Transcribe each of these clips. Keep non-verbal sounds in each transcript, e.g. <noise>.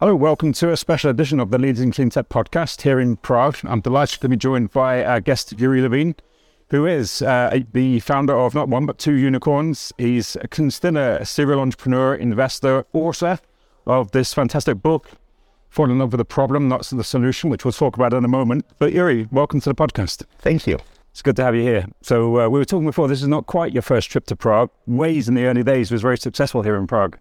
Hello, welcome to a special edition of the Leading Clean Tech podcast here in Prague. I'm delighted to be joined by our guest Uri Levine, who is uh, the founder of not one but two unicorns. He's a considered a serial entrepreneur, investor, author of this fantastic book, Fall in Love with the Problem, Not the Solution, which we'll talk about in a moment. But Uri, welcome to the podcast. Thank you. It's good to have you here. So uh, we were talking before. This is not quite your first trip to Prague. Waze in the early days was very successful here in Prague.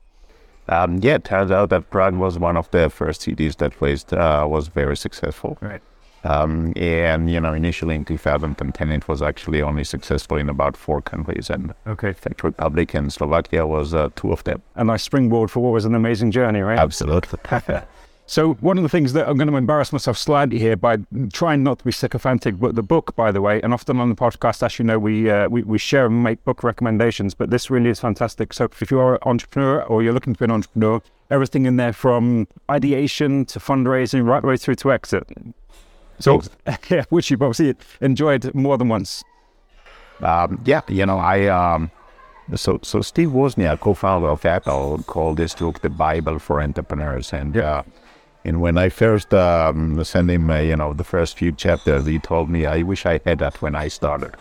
Um, yeah, it turns out that Prague was one of the first cities that Waze uh, was very successful. Right. Um, and you know, initially in 2010, it was actually only successful in about four countries, and Okay. Czech Republic and Slovakia was uh, two of them. A nice springboard for what was an amazing journey, right? Absolutely. <laughs> So one of the things that I'm going to embarrass myself slightly here by trying not to be sycophantic, but the book, by the way, and often on the podcast, as you know, we uh, we, we share and make book recommendations. But this really is fantastic. So if you are an entrepreneur or you're looking to be an entrepreneur, everything in there from ideation to fundraising, right the way through to exit. So <laughs> yeah, which you've obviously enjoyed more than once. um, yeah, you know, I um, so so Steve Wozniak, co-founder of Apple, called this book the Bible for entrepreneurs, and uh, and when I first um, sent him, uh, you know, the first few chapters, he told me, I wish I had that when I started.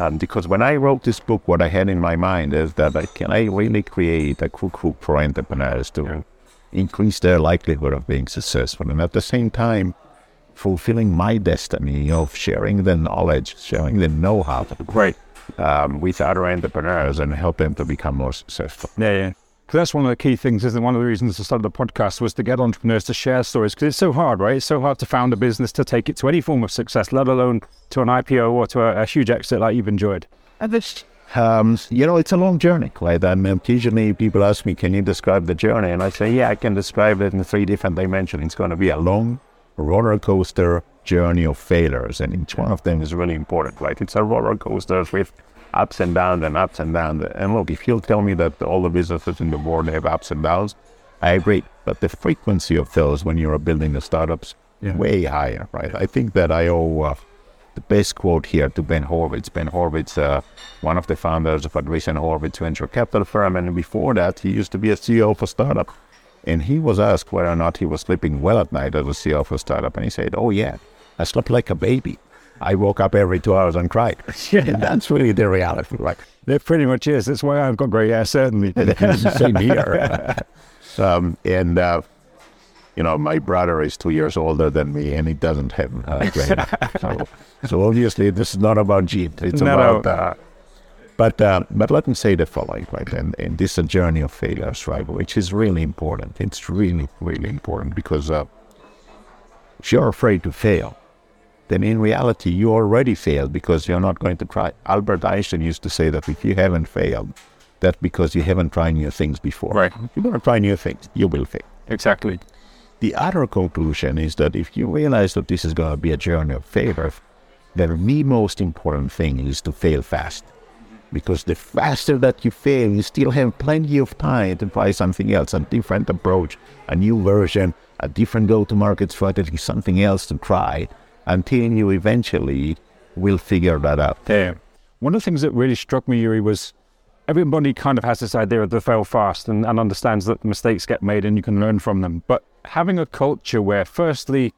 Um, because when I wrote this book, what I had in my mind is that I, can I really create a cookbook for entrepreneurs to increase their likelihood of being successful, and at the same time, fulfilling my destiny of sharing the knowledge, sharing the know-how Right. um, with other entrepreneurs and help them to become more successful. Yeah, yeah. Because that's one of the key things, isn't it? One of the reasons I started the podcast was to get entrepreneurs to share stories because it's so hard, right? It's so hard to found a business to take it to any form of success, let alone to an IPO or to a, a huge exit like you've enjoyed. And this, um, you know, it's a long journey, right? And um, occasionally people ask me, can you describe the journey? And I say, yeah, I can describe it in three different dimensions. It's going to be a long roller coaster journey of failures. And each one of them is really important, right? It's a roller coaster with ups and downs and ups and downs. And look, if you'll tell me that all the businesses in the world have ups and downs, I agree. But the frequency of those when you're building the startups, Yeah. way higher, right? I think that I owe uh, the best quote here to Ben Horowitz. Ben Horowitz, uh, one of the founders of Andreessen Horowitz venture capital firm, and before that, he used to be a CEO of a startup. And he was asked whether or not he was sleeping well at night as a CEO of a startup, and he said, "Oh yeah, I slept like a baby. I woke up every two hours and cried." <laughs> and that's really the reality, right? It pretty much is. That's why I've got grey hair, certainly. <laughs> Same here. <laughs> um, and uh, you know, my brother is two years older than me, and he doesn't have uh. So, so obviously, this is not about genes. It's No, about. no. Uh, but uh, but let me say the following, right? And, and this is a journey of failures, right? Which is really important. It's really really important because uh, if you're afraid to fail, then in reality you already failed because you're not going to try. Albert Einstein used to say that if you haven't failed, that's because you haven't tried new things before. Right. If you're going to try new things, you will fail. exactly. The other conclusion is that if you realize that this is going to be a journey of failure, then the most important thing is to fail fast. Because the faster that you fail, you still have plenty of time to try something else, a different approach, a new version, a different go to market strategy, something else to try until you eventually will figure that out. Yeah. One of the things that really struck me, Uri, was everybody kind of has this idea of the fail fast and, and understands that mistakes get made and you can learn from them. But having a culture where, firstly,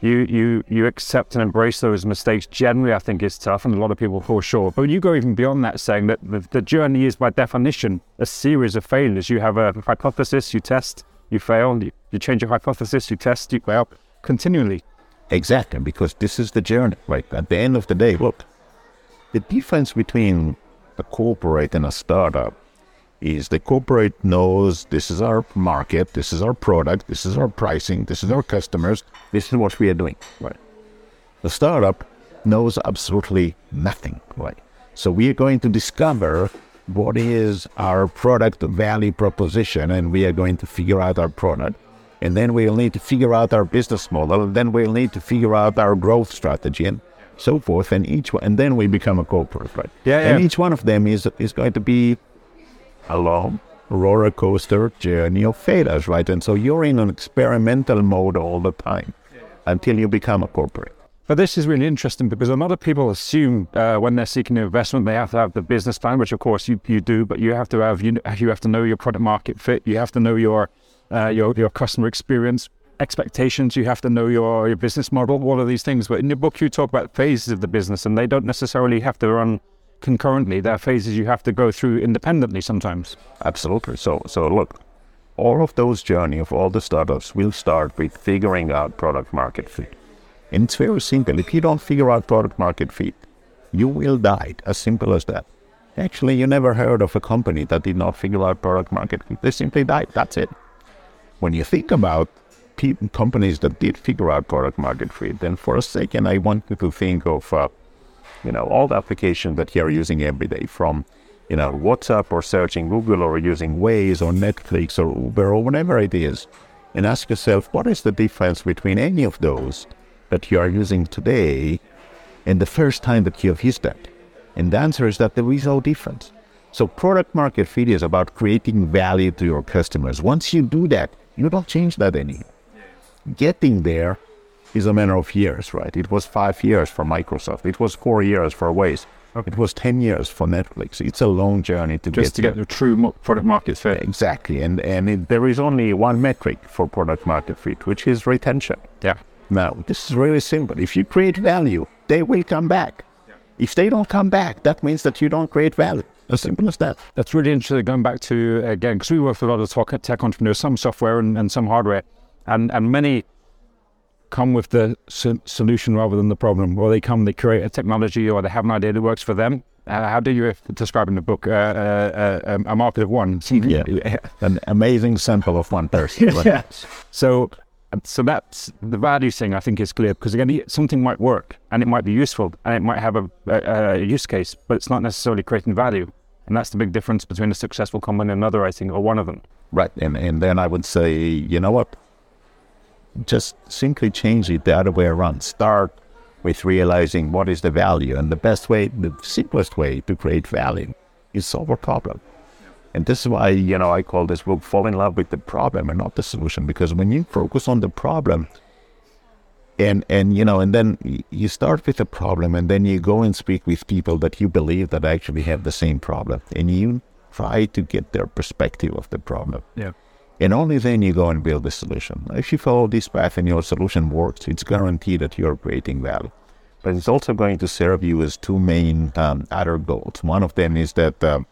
you you you accept and embrace those mistakes generally, I think, is tough, and a lot of people fall short. But when you go even beyond that, saying that the, the journey is by definition a series of failures. You have a hypothesis, you test, you fail, you, you change your hypothesis, you test, you fail continually. Exactly, because this is the journey, right? At the end of the day, look, the difference between a corporate and a startup is the corporate knows this is our market, this is our product, this is our pricing, this is our customers, this is what we are doing, right? The startup knows absolutely nothing, right? So we are going to discover what is our product value proposition and we are going to figure out our product. And then we'll need to figure out our business model, and then we'll need to figure out our growth strategy and so forth. And each one, and then we become a corporate, right? Yeah, And each one of them is is going to be a long roller coaster journey of failures, right? And so you're in an experimental mode all the time until you become a corporate. But this is really interesting because a lot of people assume uh, when they're seeking investment, they have to have the business plan, which of course you, you do, but you have to have you, you have to know your product market fit. You have to know your uh, your your customer experience, expectations. You have to know your your business model, all of these things. But in your book, you talk about phases of the business, and they don't necessarily have to run concurrently. There are phases you have to go through independently sometimes. Absolutely. So, so look, all of those journey of all the startups will start with figuring out product market fit. And it's very simple. If you don't figure out product market fit, you will die. As simple as that. Actually, you never heard of a company that did not figure out product market fit. They simply died. That's it. When you think about companies that did figure out product market fit, then for a second, I want you to think of, uh, you know, all the applications that you're using every day from, you know, WhatsApp or searching Google or using Waze or Netflix or Uber or whatever it is, and ask yourself, what is the difference between any of those that you are using today and the first time that you have used that? And the answer is that there is no difference. So product market fit is about creating value to your customers. Once you do that, you don't change that anymore. Getting there is a matter of years, right? It was five years for Microsoft. It was four years for Waze. Okay. It was 10 years for Netflix. It's a long journey to Just get to get the true product market fit. Exactly. And, and it, there is only one metric for product market fit, which is retention. Yeah. Now, this is really simple. If you create value, they will come back. If they don't come back, that means that you don't create value. As simple as that. That's really interesting. Going back to again, because we work with a lot of tech entrepreneurs, some software and, and some hardware, and and many come with the so- solution rather than the problem. Or they come, they create a technology, or they have an idea that works for them. Uh, how do you describe in the book uh, uh, uh a market of one? Yeah, <laughs> an amazing sample of one person. <laughs> yeah. So Um, so that's the value thing I think is clear because again, something might work and it might be useful and it might have a, a, a, use case, but it's not necessarily creating value. And that's the big difference between a successful company and another, I think, or one of them. Right. And, and then I would say, you know what? Just simply change it the other way around. Start with realizing what is the value. And the best way, the simplest way to create value is solve a problem. And this is why, you know, I call this book Fall in Love with the Problem and not the solution. Because when you focus on the problem and and you know, and then you start with a problem and then you go and speak with people that you believe that actually have the same problem and you try to get their perspective of the problem. Yeah. And only then you go and build the solution. If you follow this path and your solution works, it's guaranteed that you're creating value. But it's also going to serve you as two main um, other goals. One of them is that um,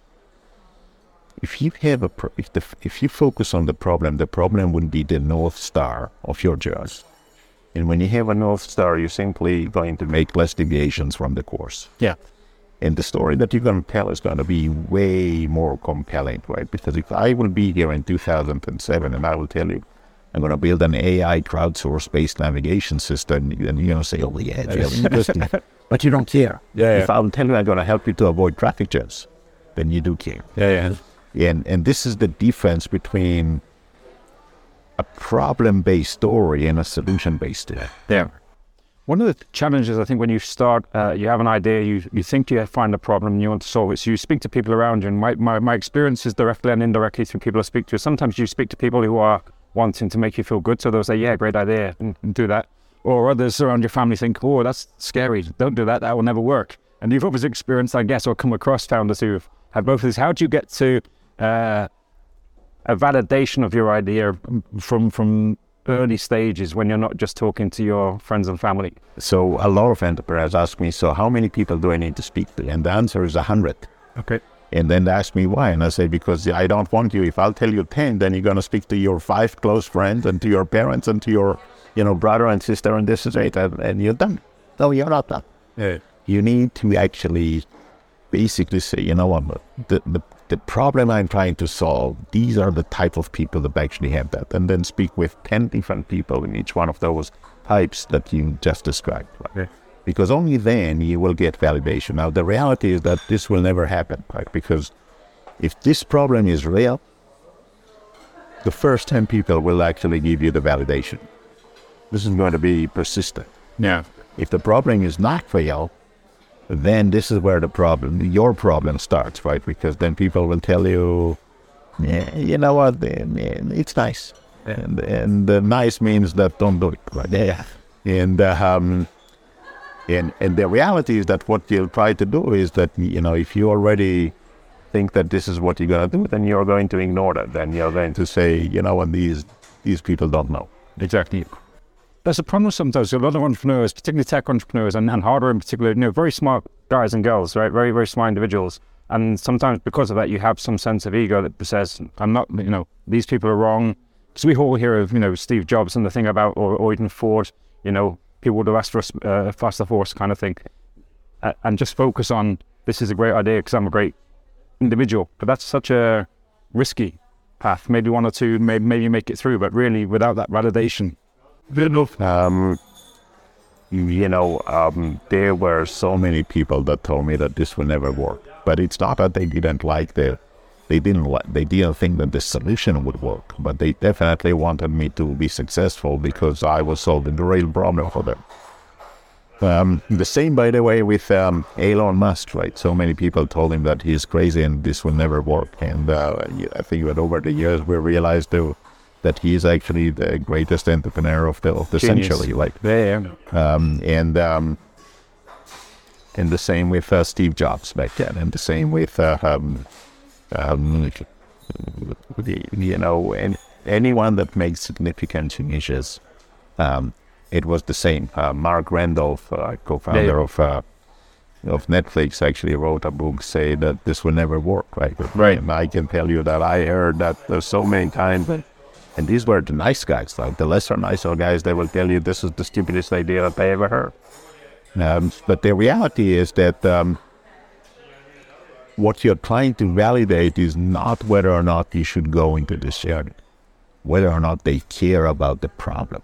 if you have a pro- if the if you focus on the problem, the problem would be the north star of your journey. And when you have a north star, you're simply going to make less deviations from the course. Yeah. And the story that you're going to tell is going to be way more compelling, right? Because if I will be here in 2007 and I will tell you, I'm going to build an AI crowdsource-based navigation system, and you're going to say, "Oh yeah, it's really interesting," <laughs> but you don't care. Yeah, yeah. If I'll tell you I'm going to help you to avoid traffic jams, then you do care. Yeah, yeah. And, and this is the difference between a problem based story and a solution based story. Yeah. One of the challenges, I think, when you start, uh, you have an idea, you, you think you find a problem, and you want to solve it. So you speak to people around you. And my, my, my experience is directly and indirectly through people I speak to. Sometimes you speak to people who are wanting to make you feel good. So they'll say, yeah, great idea, and, and do that. Or others around your family think, oh, that's scary. Don't do that. That will never work. And you've always experienced, I guess, or come across founders who have both of these. How do you get to uh, a validation of your idea from from early stages when you're not just talking to your friends and family? So a lot of entrepreneurs ask me, so how many people do I need to speak to? And the answer is a hundred. Okay. And then they ask me why, and I say because I don't want you. If I'll tell you ten, then you're gonna speak to your five close friends and to your parents and to your, you know, brother and sister, and this is it, and, and you're done. No, you're not done. Yeah. You need to actually, basically say, you know what, the the the problem I'm trying to solve, these are the type of people that actually have that. And then speak with 10 different people in each one of those types that you just described. Right? Because only then you will get validation. Now, the reality is that this will never happen, right? Because if this problem is real, the first 10 people will actually give you the validation. This is going to be persistent. Yeah. If the problem is not real, then this is where the problem, your problem starts, right? Because then people will tell you, yeah, you know what, eh, eh, it's nice. Yeah. And, and the nice means that don't do it, right? Yeah. And, um, and, and the reality is that what you'll try to do is that, you know, if you already think that this is what you're gonna do, then you're going to ignore that. Then you're going to say, you know, what, these these people don't know. Exactly. There's a problem sometimes. A lot of entrepreneurs, particularly tech entrepreneurs and, and hardware in particular, you know, very smart guys and girls, right? Very, very smart individuals. And sometimes because of that, you have some sense of ego that says, I'm not, you know, these people are wrong. Because we all hear of, you know, Steve Jobs and the thing about, or, or even Ford, you know, people would have asked for a uh, faster force kind of thing. Uh, and just focus on, this is a great idea because I'm a great individual. But that's such a risky path. Maybe one or two, maybe, maybe make it through, but really without that validation. Um, you know, um, there were so many people that told me that this will never work. But it's not that they didn't like the, they didn't li- they didn't think that the solution would work. But they definitely wanted me to be successful because I was solving the real problem for them. Um, the same, by the way, with um, Elon Musk, right? So many people told him that he's crazy and this will never work. And uh, I think that over the years we realized though, that he is actually the greatest entrepreneur of the, of the Genius. century. Like, Yeah. um, and um, and the same with uh, Steve Jobs back then, and the same with uh, um, um, you know, and anyone that makes significant changes. Um, it was the same. Uh, Marc Randolph, uh, co-founder Yeah. of uh, of Netflix, actually wrote a book saying that this will never work. Right, Right. And I can tell you that I heard that uh, so many times. And these were the nice guys, like the lesser nicer guys. They will tell you this is the stupidest idea that they ever heard. Um, but the reality is that um, what you're trying to validate is not whether or not you should go into this area, whether or not they care about the problem.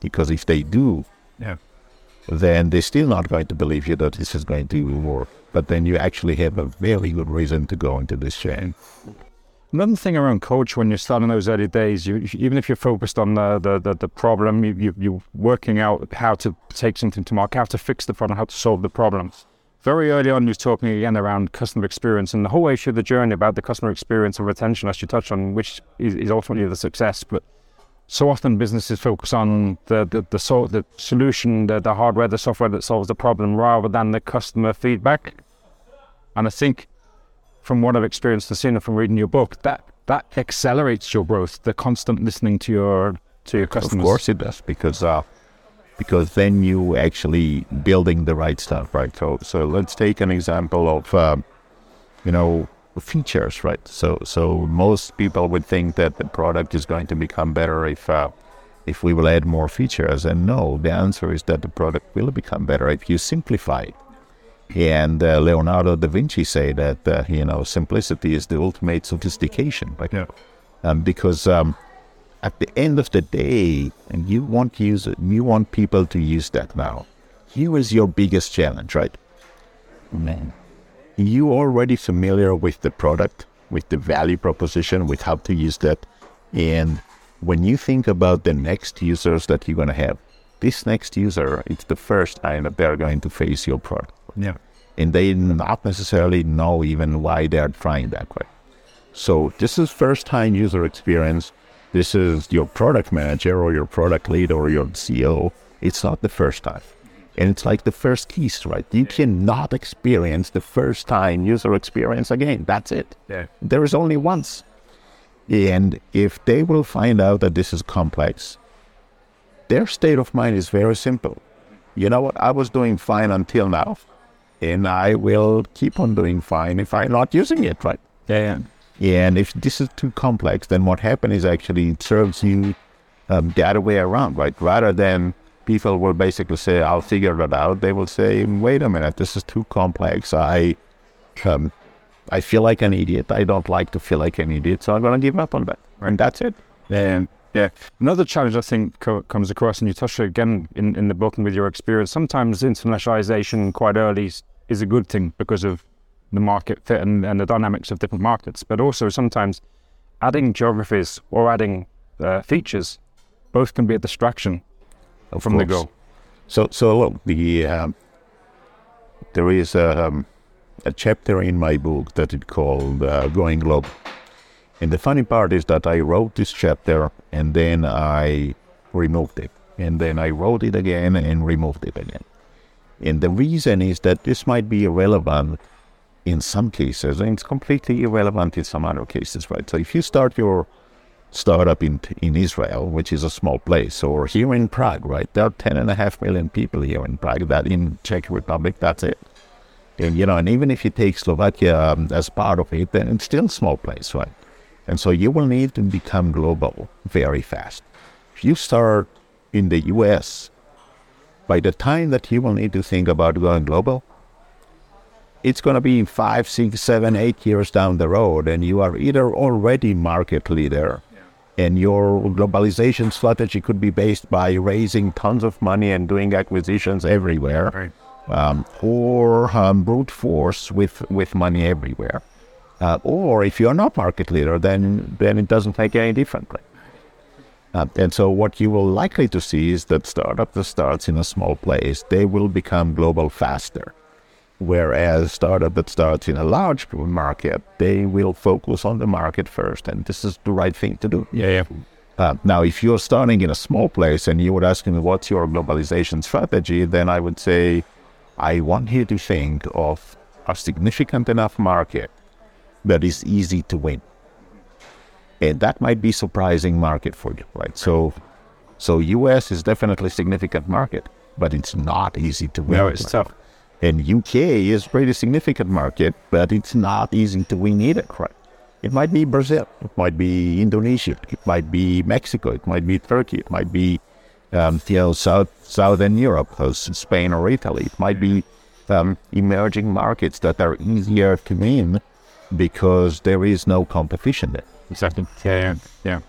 Because if they do, Yeah. then they're still not going to believe you that this is going to work. But then you actually have a very good reason to go into this chain. Another thing around coach when you're starting those early days, you, even if you're focused on the, the, the, the problem, you, you, you're working out how to take something to market, how to fix the problem, how to solve the problem. Very early on, you was talking again around customer experience and the whole issue of the journey about the customer experience and retention, as you touched on, which is, is ultimately the success. But so often businesses focus on the the the, so, the solution, the, the hardware, the software that solves the problem, rather than the customer feedback. And I think, from what I've experienced and seen from reading your book, that that accelerates your growth. The constant listening to your to your customers. Of course it does, because uh, because then you actually building the right stuff, right? So so let's take an example of um, you know features, right? So so most people would think that the product is going to become better if uh, if we will add more features, and no, the answer is that the product will become better if you simplify it. And uh, Leonardo da Vinci said that uh, you know simplicity is the ultimate sophistication, right? Yeah. um, because um, at the end of the day, and you want use you want people to use that now. Here is your biggest challenge, right? Man, you already familiar with the product, with the value proposition, with how to use that, and when you think about the next users that you're gonna have, this next user, it's the first time that they're going to face your product Yeah. and they not necessarily know even why they're trying that way. So this is first time user experience. This is your product manager or your product lead or your CEO. It's not the first time. And it's like the first keys, right? You cannot experience the first time user experience again. That's it. Yeah. There is only once. And if they will find out that this is complex, their state of mind is very simple. You know what? I was doing fine until now, and I will keep on doing fine if I'm not using it, right? Yeah. Yeah. And if this is too complex, then what happens is actually it serves you um, the other way around, right? Rather than people will basically say, I'll figure that out, they will say, wait a minute, this is too complex. I, um, I feel like an idiot. I don't like to feel like an idiot, so I'm going to give up on that. And that's it. Yeah, yeah. Another challenge I think co- comes across, and you touched it again in, in the book and with your experience. Sometimes internationalization quite early is, a good thing because of the market fit and, and the dynamics of different markets. But also sometimes adding geographies or adding uh, features both can be a distraction Of from the goal. So, so look, the um, there is a, um, a chapter in my book that is called uh, "Going Global," and the funny part is that I wrote this chapter and then I removed it, and then I wrote it again and removed it again. And the reason is that this might be relevant in some cases, and it's completely irrelevant in some other cases, right? So if you start your startup in in Israel, which is a small place, or here in Prague, right? There are ten and a half million people here in Prague. That in Czech Republic, that's it. And you know, and even if you take Slovakia um, as part of it, then it's still a small place, right? And so you will need to become global very fast. If you start in the U.S., by the time that you will need to think about going global, it's going to be five, six, seven, eight years down the road, and you are either already market leader, yeah. and your globalization strategy could be based by raising tons of money and doing acquisitions everywhere, right. um, or um, brute force with with money everywhere. Uh, or if you're not market leader, then then it doesn't make any difference. Uh, and so what you will likely to see is that startup that starts in a small place, they will become global faster Whereas startup that starts in a large market, they will focus on the market first, and this is the right thing to do. Yeah, yeah. Uh, now, if you're starting in a small place and you would ask me what's your globalization strategy, then I would say I want you to think of a significant enough market that is easy to win, and that might be surprising market for you, right? So, so U.S. is definitely a significant market, but it's not easy to win. No, it's tough. And UK is a pretty significant market, but it's not easy to win either, right? It might be Brazil, it might be Indonesia, it might be Mexico, it might be Turkey, it might be um, you know, South, Southern Europe, Spain or Italy. It might be um, emerging markets that are easier to win because there is no competition there. Exactly. Yeah, yeah, yeah.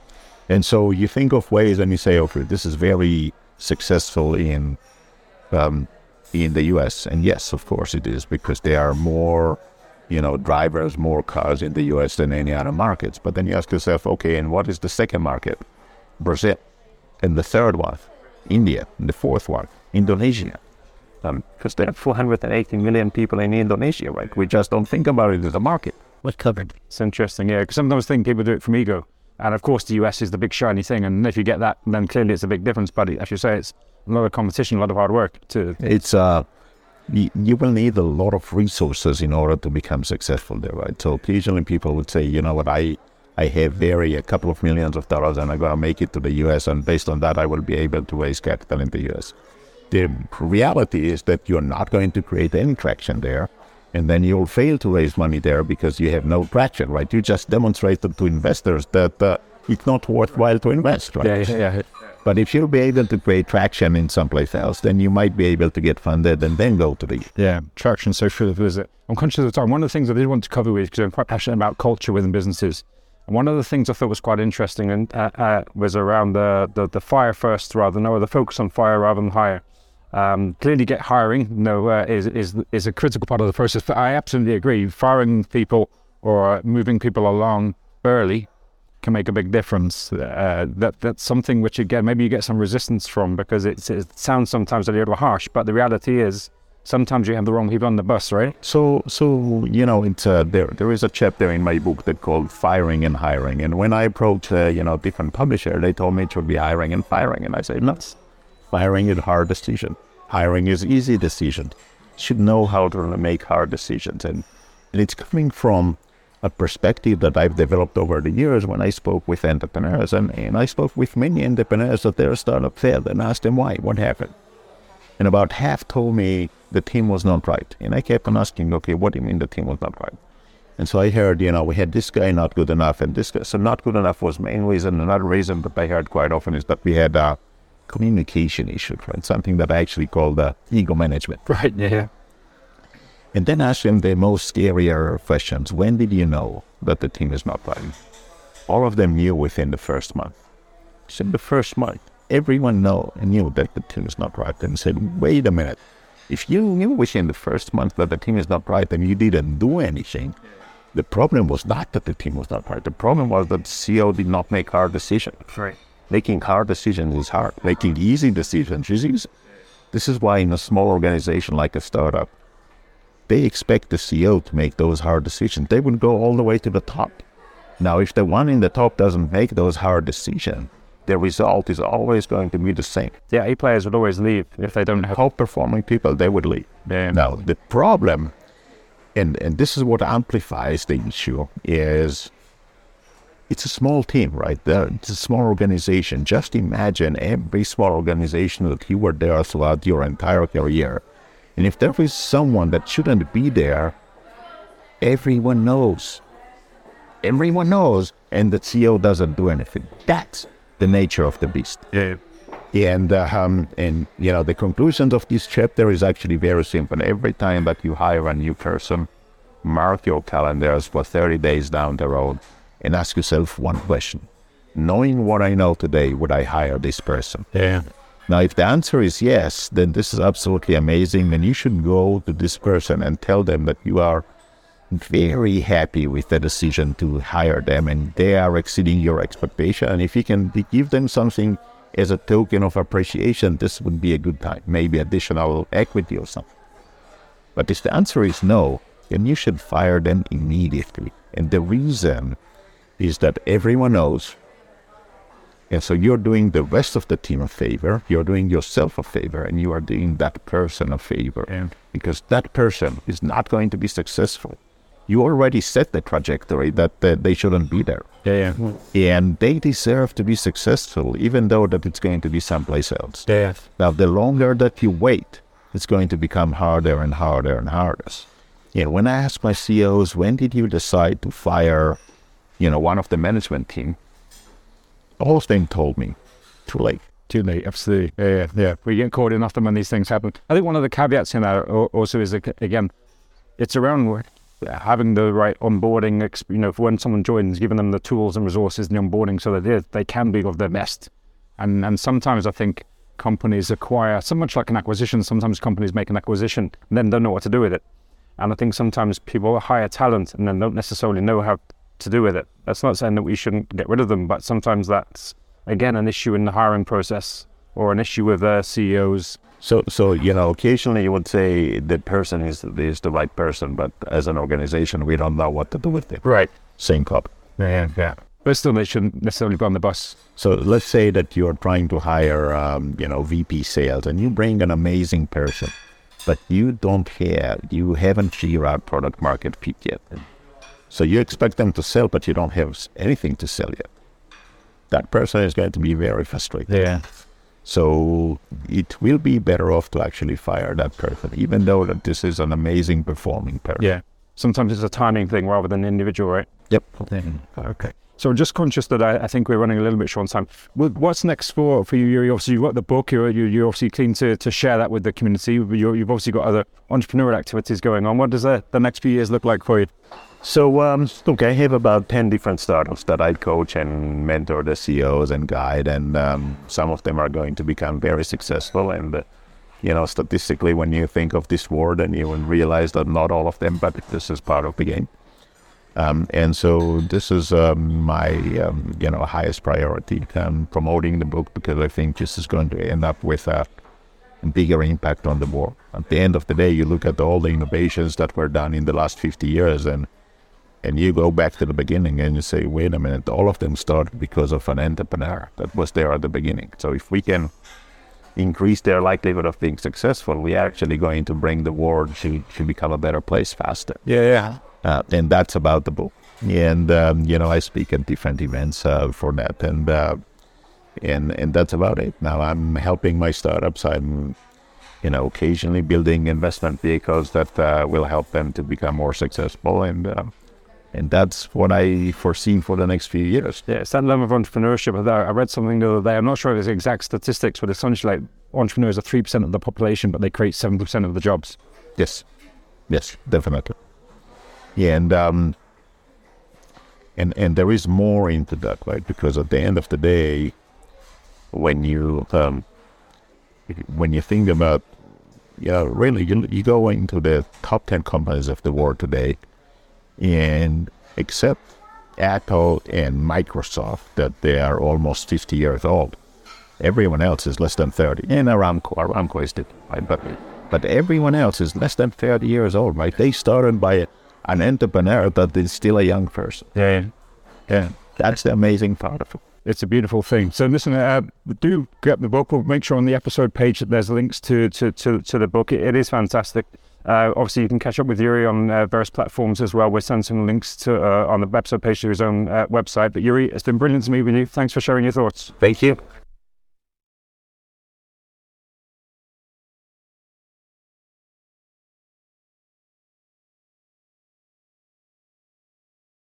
And so you think of ways and you say, okay, this is very successful in um, in the US. And yes, of course it is because there are more, you know, drivers, more cars in the US than any other markets. But then you ask yourself, okay, and what is the second market? Brazil. And the third one, India. And the fourth one, Indonesia. Because um, there are 480 million people in Indonesia, right? We just don't think about it as a market. What covered? It's interesting, yeah. Because sometimes I think people do it from ego. And of course, the US is the big shiny thing. And if you get that, then clearly it's a big difference. But as you say, it's a lot of competition, a lot of hard work too. It's uh, you, you will need a lot of resources in order to become successful there, right? So occasionally people would say, you know what, I I have very a couple of millions of dollars and I'm gonna make it to the U.S. and based on that I will be able to raise capital in the U.S. The reality is that you're not going to create any traction there, and then you'll fail to raise money there because you have no traction, right? You just demonstrated to investors that uh, it's not worthwhile to invest, right? Yeah, yeah, yeah. But if you'll be able to create traction in someplace else, then you might be able to get funded and then go to the. Yeah, traction. So for the visit. I'm conscious of time. One of the things I did want to cover with, because I'm quite passionate about culture within businesses. And one of the things I thought was quite interesting and uh, uh, was around the, the, the fire first rather than, or the focus on fire rather than hire. Um, clearly, get hiring you know, uh, is, is, is a critical part of the process. But I absolutely agree. Firing people or moving people along early can make a big difference. Uh, that that's something which again maybe you get some resistance from because it sounds sometimes a little harsh, but the reality is sometimes you have the wrong people on the bus, right? So so you know it's uh, there there is a chapter in my book that called firing and hiring, and when I approached uh, you know different publisher, they told me it would be hiring and firing, and I said no, firing is a hard decision, hiring is easy decision. Should know how to make hard decisions, and, and it's coming from a perspective that I've developed over the years when I spoke with entrepreneurs. And, and I spoke with many entrepreneurs that their startup failed and asked them why, what happened. And about half told me the team was not right. And I kept on asking, okay, what do you mean the team was not right? And so I heard, you know, we had this guy not good enough, and this guy. So not good enough was main reason. Another reason that I heard quite often is that we had a communication issue, right? Something that I actually call the ego management. Right. Yeah. And then ask them the most scarier questions. When did you know that the team is not right? All of them knew within the first month. So the first month, everyone know and knew that the team is not right and said, wait a minute. If you knew within the first month that the team is not right and you didn't do anything, the problem was not that the team was not right. The problem was that the CEO did not make hard decision. Right. Making hard decisions is hard. Making easy decisions is easy. This is why in a small organization like a startup, they expect the CEO to make those hard decisions. They would go all the way to the top. Now, if the one in the top doesn't make those hard decisions, the result is always going to be the same. Yeah, A players would always leave if they don't have top performing people. They would leave. Yeah. Now, the problem and and this is what amplifies the issue is it's a small team, right? It's a small organization. Just imagine every small organization that you were there throughout your entire career. And if there is someone that shouldn't be there, everyone knows. Everyone knows, and the CEO doesn't do anything. That's the nature of the beast. Yeah. And uh, um, and you know the conclusion of this chapter is actually very simple. Every time that you hire a new person, mark your calendars for 30 days down the road and ask yourself one question. Knowing what I know today, would I hire this person? Yeah. Now, if the answer is yes, then this is absolutely amazing. Then you should go to this person and tell them that you are very happy with the decision to hire them and they are exceeding your expectation. And if you can give them something as a token of appreciation, this would be a good time, maybe additional equity or something. But if the answer is no, then you should fire them immediately. And the reason is that everyone knows. And so you're doing the rest of the team a favor, you're doing yourself a favor, and you are doing that person a favor. Yeah. Because that person is not going to be successful. You already set the trajectory that, they shouldn't be there. Yeah, yeah. And they deserve to be successful, even though that it's going to be someplace else. Yeah. Now, the longer that you wait, it's going to become harder and harder and harder. And when I ask my CEOs, when did you decide to fire you know, one of the management team, all of them told me, too late. Too late, absolutely. Yeah, yeah, yeah. We get caught in often when these things happen. I think one of the caveats in that also is, again, it's around having the right onboarding, you know, when someone joins, giving them the tools and resources and the onboarding so that they, they can be of their best. And, and sometimes I think companies acquire, so much like an acquisition, sometimes companies make an acquisition and then don't know what to do with it. And I think sometimes people hire talent and then don't necessarily know how to do with it. That's not saying that we shouldn't get rid of them, but sometimes that's again an issue in the hiring process or an issue with uh, CEOs. So, so you know, occasionally you would say the person is is the right person, but as an organization, we don't know what to do with it. Right. Same cup. Yeah, yeah. But still, they shouldn't necessarily be on the bus. So let's say that you're trying to hire, um, you know, VP sales, and you bring an amazing person, but you don't have, you haven't figured out product market fit yet. So you expect them to sell, but you don't have anything to sell yet. That person is going to be very frustrated. Yeah. So it will be better off to actually fire that person, even though that this is an amazing performing person. Yeah. Sometimes it's a timing thing rather than individual, right? Yep. Mm-hmm. Okay. So I'm just conscious that I, I, think we're running a little bit short on time. What's next for, for you? You obviously you've got the book. You're, you're obviously keen to, to share that with the community. you have obviously got other entrepreneurial activities going on. What does the, the next few years look like for you? So, um, look, I have about 10 different startups that I coach and mentor the CEOs and guide, and um, some of them are going to become very successful. And, uh, you know, statistically, when you think of this word, and you realize that not all of them, but this is part of the game. Um, and so this is um, my, um, you know, highest priority, um, promoting the book, because I think this is going to end up with a bigger impact on the world. At the end of the day, you look at all the innovations that were done in the last 50 years, and and you go back to the beginning and you say, wait a minute, all of them started because of an entrepreneur that was there at the beginning. So if we can increase their likelihood of being successful, we are actually going to bring the world to, to become a better place faster. Yeah, yeah. Uh, and that's about the book. And, um, you know, I speak at different events uh, for that. And, uh, and, and that's about it. Now I'm helping my startups. I'm, you know, occasionally building investment vehicles that uh, will help them to become more successful. And, um, and that's what I foresee for the next few years. Yeah, it's that level of entrepreneurship. I read something the other day. I'm not sure if it's exact statistics, but it's essentially, like entrepreneurs are three percent of the population, but they create seven percent of the jobs. Yes, yes, definitely. Yeah, and um, and and there is more into that, right? Because at the end of the day, when you um, when you think about, yeah, really, you, you go into the top ten companies of the world today and except Apple and Microsoft, that they are almost 50 years old. Everyone else is less than 30. And Aramco, Aramco is different, right? But, but everyone else is less than 30 years old, right? They started by an entrepreneur that is still a young person. Yeah. Yeah. That's the amazing part of it. It's a beautiful thing. So listen, uh, do get the book. We'll make sure on the episode page that there's links to to to, to the book. It, it is fantastic. Uh, obviously, you can catch up with Uri on uh, various platforms as well. We're sending links to uh, on the website page to his own uh, website. But Uri, it's been brilliant to meet with you. Thanks for sharing your thoughts. Thank you.